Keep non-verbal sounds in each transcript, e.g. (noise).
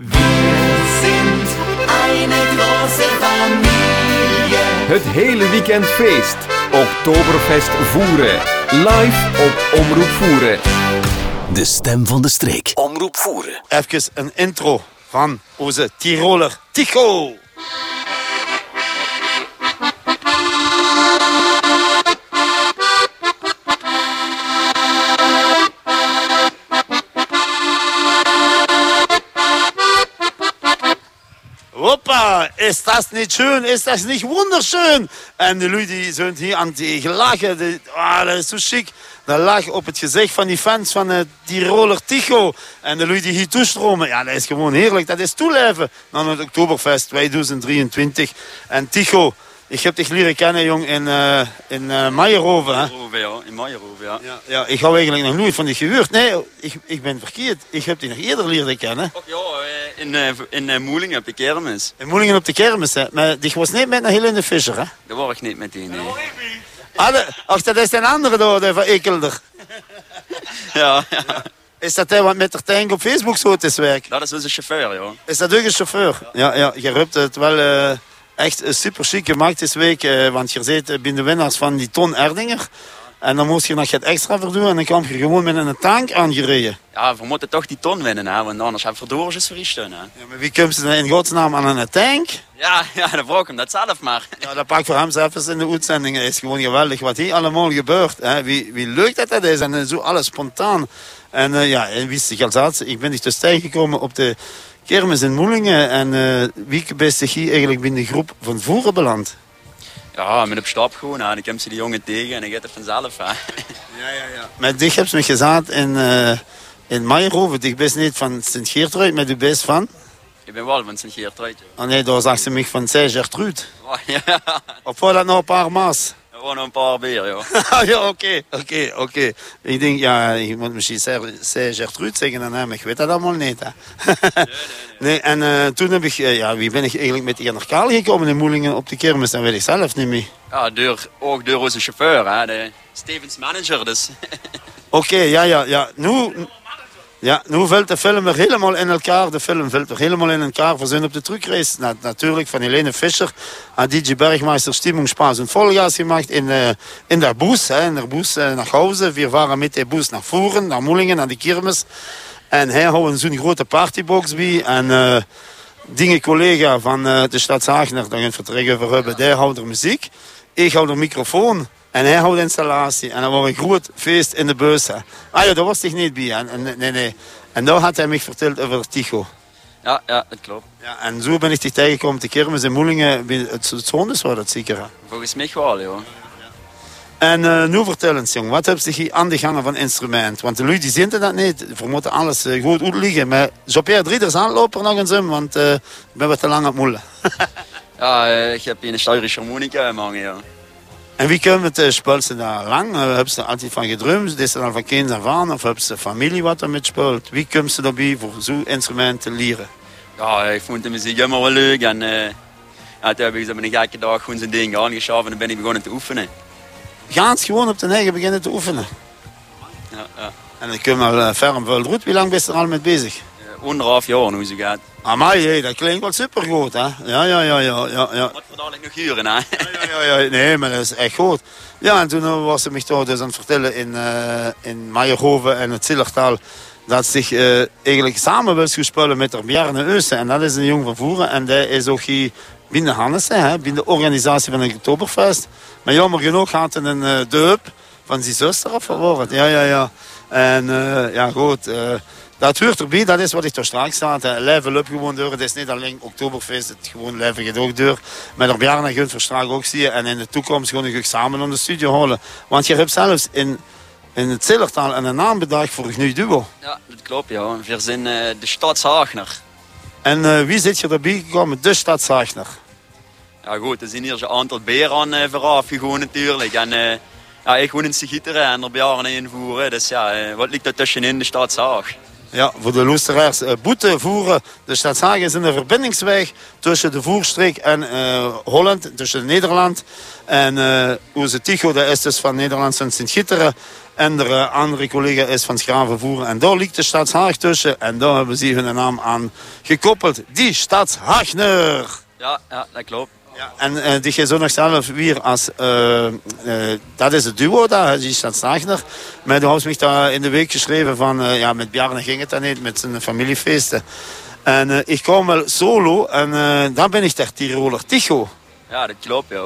Wir sind eine große Familie. Het hele weekend feest. Oktoberfest voeren. Live op Omroep Voeren. De stem van de streek. Omroep voeren. Even een intro van onze Tiroler Tico. Ist das nicht schön? Ist das nicht wunderschön? En de die zijn hier aan het lachen. De, ah, dat is zo chic. De lach op het gezicht van die fans van het Tiroler Ticho. En de lui die hier toestromen. Ja, dat is gewoon heerlijk. Dat is toeleven naar het Oktoberfest 2023. En Ticho, ik heb dich leren kennen, jong, in, uh, in uh, Meijerhoven. Hè? Ja. In Meijerhoven, ja. Ja, ja, ik hou eigenlijk nog nooit van die gehoord. Nee, ik, ik ben verkeerd. Ik heb die nog eerder leren kennen. Ja, eh, in, uh, in uh, Moelingen op de kermis. In Moelingen op de kermis, hè. Maar die was niet met naar Helene Fischer, hè? Daar was ik niet met die, nee. Ah, de, ach, dat is een andere door, van Ekelder. (laughs) Ja, ja. Is dat hij wat met de tank op Facebook zo te werk? Dat is onze chauffeur, ja. Is dat ook een chauffeur? Ja, ja je hebt het wel echt super chic gemaakt deze week. Uh, want je zit binnen de winnaars van die Ton Erdinger. En dan moest je nog het extra verdoen en dan kwam je gewoon met een tank aangereden. Ja, we moeten toch die ton winnen, hè, want anders hebben we verdoren verrichten. Hè. Ja, maar wie komt ze dan in godsnaam aan een tank? Ja, ja dan ik hem dat zelf maar. (laughs) Ja, dat pak voor hem zelf in de uitzending. Het is gewoon geweldig wat hier allemaal gebeurt. Hè. Wie, wie leuk dat dat is en zo alles spontaan. En uh, ja, en wie is de geldzat? Ik ben dus dus tegengekomen op de kermis in Moelingen. En uh, wie zich hier eigenlijk binnen de groep van voeren beland? Ja, met op stap gewoon. Dan komt ze die jongen tegen en dan gaat het vanzelf. Hè. Ja, ja, ja. Met dich heb je me gezegd in, uh, in Meijerhoven. Ik ben niet van Sint-Geertruid, maar du bent van? Ik ben wel van Sint-Geertruid. Oh nee, daar zag ze me van Saint-Gertrude. Oh, ja. Voor dat nog een paar maas? Gewoon een paar beer, ja. (laughs) ja, oké, oké, oké. Ik denk, ja, je moet misschien Saint-Gertrude zeggen aan hem. Ik weet dat allemaal niet, hè. (laughs) nee, nee, nee. nee, en uh, toen heb ik, uh, ja, wie ben ik eigenlijk met die Kaal gekomen in Moelingen op de kermis? Dat weet ik zelf niet meer. Ja, door, ook door onze chauffeur, hè. De Stevens manager, dus. (laughs) Oké, okay, ja, ja, ja. Nu... Ja, nu valt de film er helemaal in elkaar. De film valt er helemaal in elkaar. We zijn op de truckrace. Na, natuurlijk van Helene Fischer en DJ Bergmeister Stimmungsspaß und Vollgas gemacht in, uh, in der Bus. Hè, in der Bus uh, naar Hause. We waren met de bus naar Voeren, naar Moelingen, naar de kermis. En hij had zo'n grote partybox bij. En uh, dingen collega van de stad Zagener, daar we het over hebben, die houdt er muziek. Ik hou de microfoon. En hij houdt installatie. En dat was een groot feest in de bus. Hè. Ah ja, daar was ik niet bij. En, en, nee, nee. En daar had hij me verteld over Ticho. Ja, ja, dat klopt. Ja, en zo ben ik dich tegengekomen te kermis in Moelingen. Het, het zondes was dat zeker. Hè? Volgens mij wel, joh. En uh, nu vertel eens, jong, wat heb je hier aan de gangen van instrument? Want de lui die zien dat niet. We moeten alles uh, goed uitleggen. Maar Jean-Pierre Drieders aanlopen nog eens, want uh, ik ben wat te lang aan het moelen. (laughs) ja, ik heb hier een steirische harmonica hangen, ja. En wie kunnen het spelen ze daar lang? Uh, hebben ze altijd van gedroomd? Is het al van kind af aan? Of hebben ze familie wat ermee speelt? Wie komt ze daarbij voor zo'n instrument te leren? Ja, ik vond de muziek helemaal wel leuk. En uh, ja, toen heb ik met een gekke dag gewoon zijn ding aangeschaft en dan ben ik begonnen te oefenen. Gaans gewoon op de eigen beginnen te oefenen? Ja, ja. En dan kun je maar ferm veel goed. Wie lang ben je er al mee bezig? Anderhalf jaar, hoe ze gaat. Amai, hey, dat klinkt wel supergoed, hè? Ja, ja, ja, ja, ja. ja. Wat dadelijk nog huren, hè? Ja, ja, nee, maar dat is echt goed. Ja, en toen was ze me toch dus aan het vertellen in, uh, in Meijerhoven en het Zillertaal dat ze zich uh, eigenlijk samen wil spelen met de Bjarne Eusen. En dat is een jong van Voeren. En die is ook hier binnen Hannessen, hè, binnen de organisatie van het Oktoberfest. Maar jammer genoeg gaat het een uh, deup van zijn zuster afgeworden. Ja, ja, ja. En uh, ja, goed. Dat hoort erbij, dat is wat ik toch straks staat. Level up gewoon door. Het is niet alleen Oktoberfeest, het gewoon leven gaat ook door. Met de Bjarne en straks ook zie je. En in de toekomst gewoon ik samen aan de studio halen. Want je hebt zelfs in in het Zillertaal en een naam bedacht voor een nieuw duo. Ja, dat klopt. Ja. We zijn uh, de Stad Zaagner. En uh, wie zit je erbij gekomen? De Stad Zaagner. Ja goed, er zijn hier een aantal beren aan uh, vooraf gegaan natuurlijk. En ja, ik woon in Sigitteren en er jaren invoeren. Dus ja, wat ligt er tussenin de Stad Zaag? Ja, voor de luisteraars. eh, boete voeren. De stad Hagen is een verbindingsweg tussen de voerstreek en eh, Holland, tussen Nederland. En eh onze Tycho, dat is dus van Nederland Sint-Gitteren. En de eh, andere collega is van Schravenvoeren. En daar ligt de stad Haag tussen. En daar hebben ze hun naam aan gekoppeld. Die stad Haagner. Ja, ja, dat klopt. Ja, en eh, die zo nog zelf weer als... eh, eh, dat is het duo daar, die stad Haagner. Maar had ze mich daar in de week geschreven van... ja, met Bjarne ging het dan niet, met zijn familiefeesten. En ik kom wel solo en dan ben ik der Tiroler Tycho. Ja, dat klopt, ja.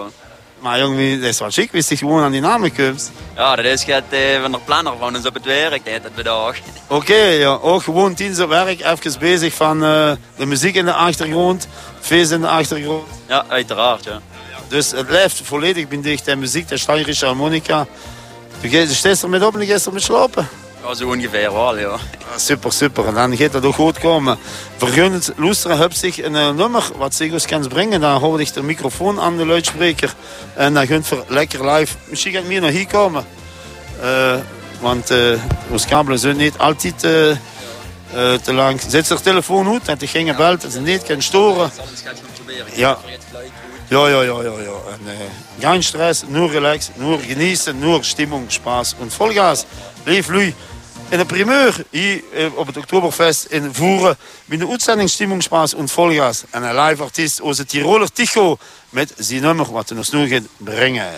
Maar jongen, dat is wel chic, wist ik gewoon aan die namen. Ja, dat is het eh, van de planner van ons op het werk, dat het bedag. (laughs) Oké, ja, ook gewoon dienst op werk, even bezig van eh, de muziek in de achtergrond, feest in de achtergrond. Ja, uiteraard, ja. Dus het blijft volledig bindicht en muziek, de steirische harmonica. Du gaat de steeds ermee op en je gaat ermee slapen. Ja, zo ongeveer wel, ja. Ja, super, super. En dan gaat dat ook goed komen. Vergun het luisteren hebt zich een eh, nummer wat Sigos kan brengen. Dan hou ik de microfoon aan de luidspreker. En dan gunt voor lekker live. Misschien gaat meer naar hier komen. Eh, want uh, onze kabelen zijn niet altijd eh, te lang. Zet zijn telefoon uit, dat hij geen belt, dat ze niet kan storen. Ja. Ja, ja, ja, ja, ja. En, äh, kein Stress, nur relax, nur genießen, nur Stimmung, Spaß und Vollgas. Leef lui. In de primeur hier eh, op het Oktoberfest in Voeren. Met een uitzending Stimmung, Spaß und Vollgas. En een live artiest, onze Tiroler Tycho. Met zijn nummer wat hij ons nu gaat brengen.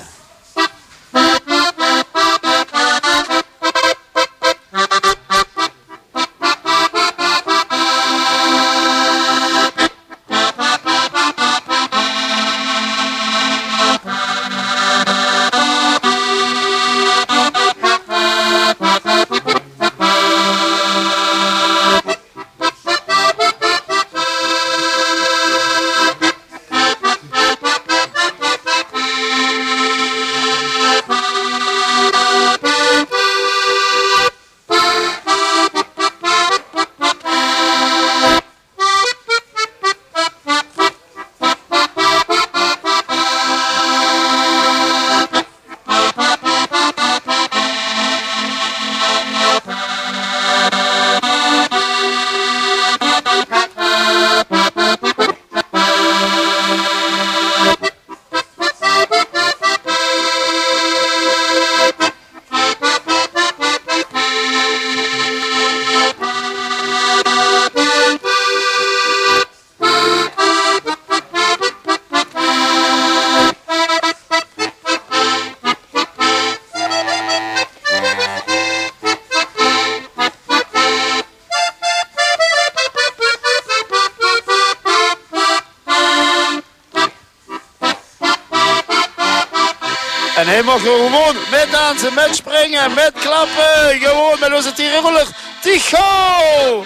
En mag gewoon met dansen, met springen, met klappen. Gewoon met onze Tiroler Tycho.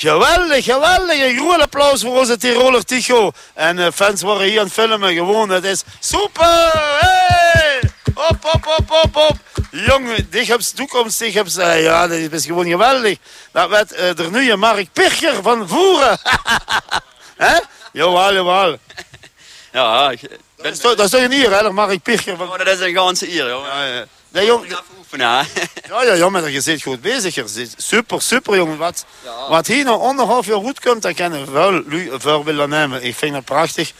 Geweldig, geweldig. Een groot applaus voor onze Tiroler Tycho. En uh, fans worden hier aan het filmen. Gewoon, het is super. Hey! Hop, hop, hop, hop, hop. Jongen, dit hebt toekomst. Dit hebt, uh, ja, dit is gewoon geweldig. Dat werd uh, de nieuwe Mark Pircher van Voeren. (laughs) Hè? Jawel, jawel. Ja, ik Dat is, toch- dat is toch een hier, hè? Mark Pircher van... Oh, dat is een ganse hier, joh. Ja, ja. Nee, jong, even oefenen, hè. (laughs) Ja, ja, ja, maar je zit goed bezig. Je zit super, super, jongen. Wat, Ja. wat hier nog anderhalf jaar goed komt, dan kan je wel aan nemen. Ik vind het prachtig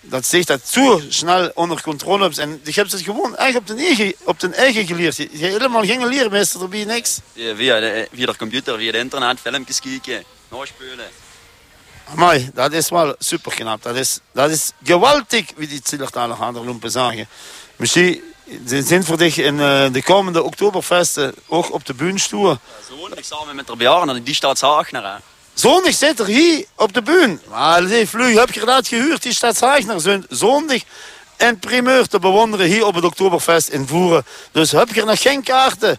dat zich dat zo snel onder controle hebt. En je hebt het gewoon echt op de eigen, op de eigen geleerd. Je je hebt helemaal geen leermeester, er bij niks. Ja, Via de, via de computer, via de internet, filmpjes kijken, naspelen. Amai, dat is wel super knap. Dat is, dat is geweldig, wie die Zillertaler Haderlumpen zeggen. Misschien ze zijn voor dich in eh, de komende Oktoberfesten ook op de bühne stoer. Zondag samen met de Bjarne, die staat Zaagner, hè. Zondag zit er hier op de bühne. Maar die vlug heb je dat gehuurd, die. Zijn zondag en primeur te bewonderen hier op het Oktoberfest in Voeren. Dus heb je nog geen kaarten?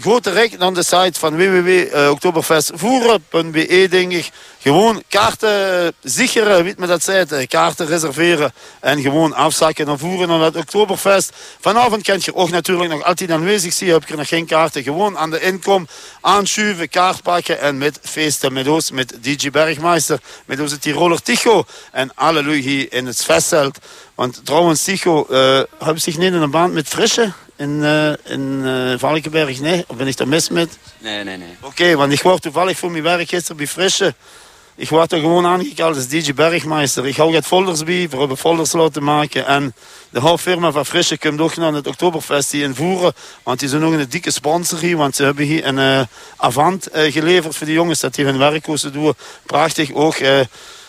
Go direct naar de site van www.oktoberfestvoeren.be denk ik. Gewoon kaarten sicheren, weet me dat zei, eh, kaarten reserveren en gewoon afzakken naar voeren naar het Oktoberfest. Vanavond kan je ook natuurlijk nog altijd aanwezig zien, heb er nog geen kaarten. Gewoon aan de inkom, aanschuiven, kaart pakken en met feesten met ons, met DJ Bergmeister, met onze Tiroler Ticho en alle lui hier in het festveld. Want trouwens, Ticho, uh, hebben zich niet in een band met Frische in, uh, in uh, Valkenberg? Nee, of ben ik er mis met? Nee, nee, nee. Oké, want ik word toevallig voor mijn werk gisteren bij Frische. Ik word er gewoon aangekald als DJ Bergmeister. Ik hou het folders bij, we hebben folders laten maken. En de hoofdfirma van Frisse komt ook naar het Oktoberfest hier invoeren. Want die zijn nog een dikke sponsor hier. Want ze hebben hier een uh, avant geleverd voor die jongens. Dat die hun werk moesten doen. Prachtig ook.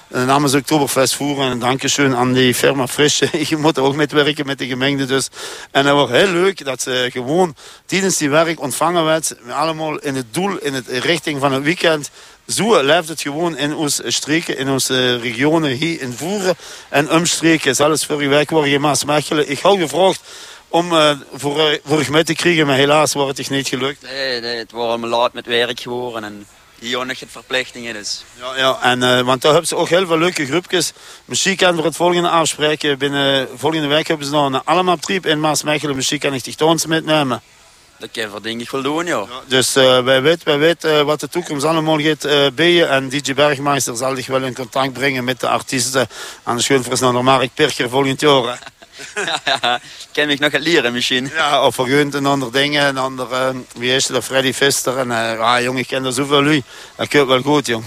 Namens Oktoberfest voeren. En dankjewel aan die firma Frisse. (laughs) Je moet ook metwerken met de gemengde dus. En het wordt heel leuk dat ze gewoon tijdens die werk ontvangen werd. Allemaal in het doel, in de richting van het weekend. Zo blijft het gewoon in onze streken, in onze regionen hier in Voeren en omstreken. Zelfs vorige week waren je Maasmechelen. Ik had gevraagd om uh, voor, uh, voor mee te krijgen, maar helaas wordt het niet gelukt. Nee, nee het wordt allemaal laat met werk geworden en hier nog het verplichtingen dus. Ja, ja en, uh, want daar hebben ze ook heel veel leuke groepjes. Muziek kan voor het volgende afspreken. Binnen volgende week hebben ze nog een allemaal trip in Maasmechelen. Muziek kan ik dich ons metnemen. Dat kan je denk ik wel doen, ja. ja dus uh, wij weten, wij weten uh, wat de toekomst allemaal gaat uh, bieden. En DJ Bergmeister zal zich wel in contact brengen met de artiesten. Anders gewoon voor naar Mark Pirker volgend jaar. (laughs) kan ik nog het leren misschien. Ja, of voor en andere dingen. En andere, wie is het, Freddy Fister. En ah, jong, ik ken er zoveel lui. Dat komt wel goed, jong.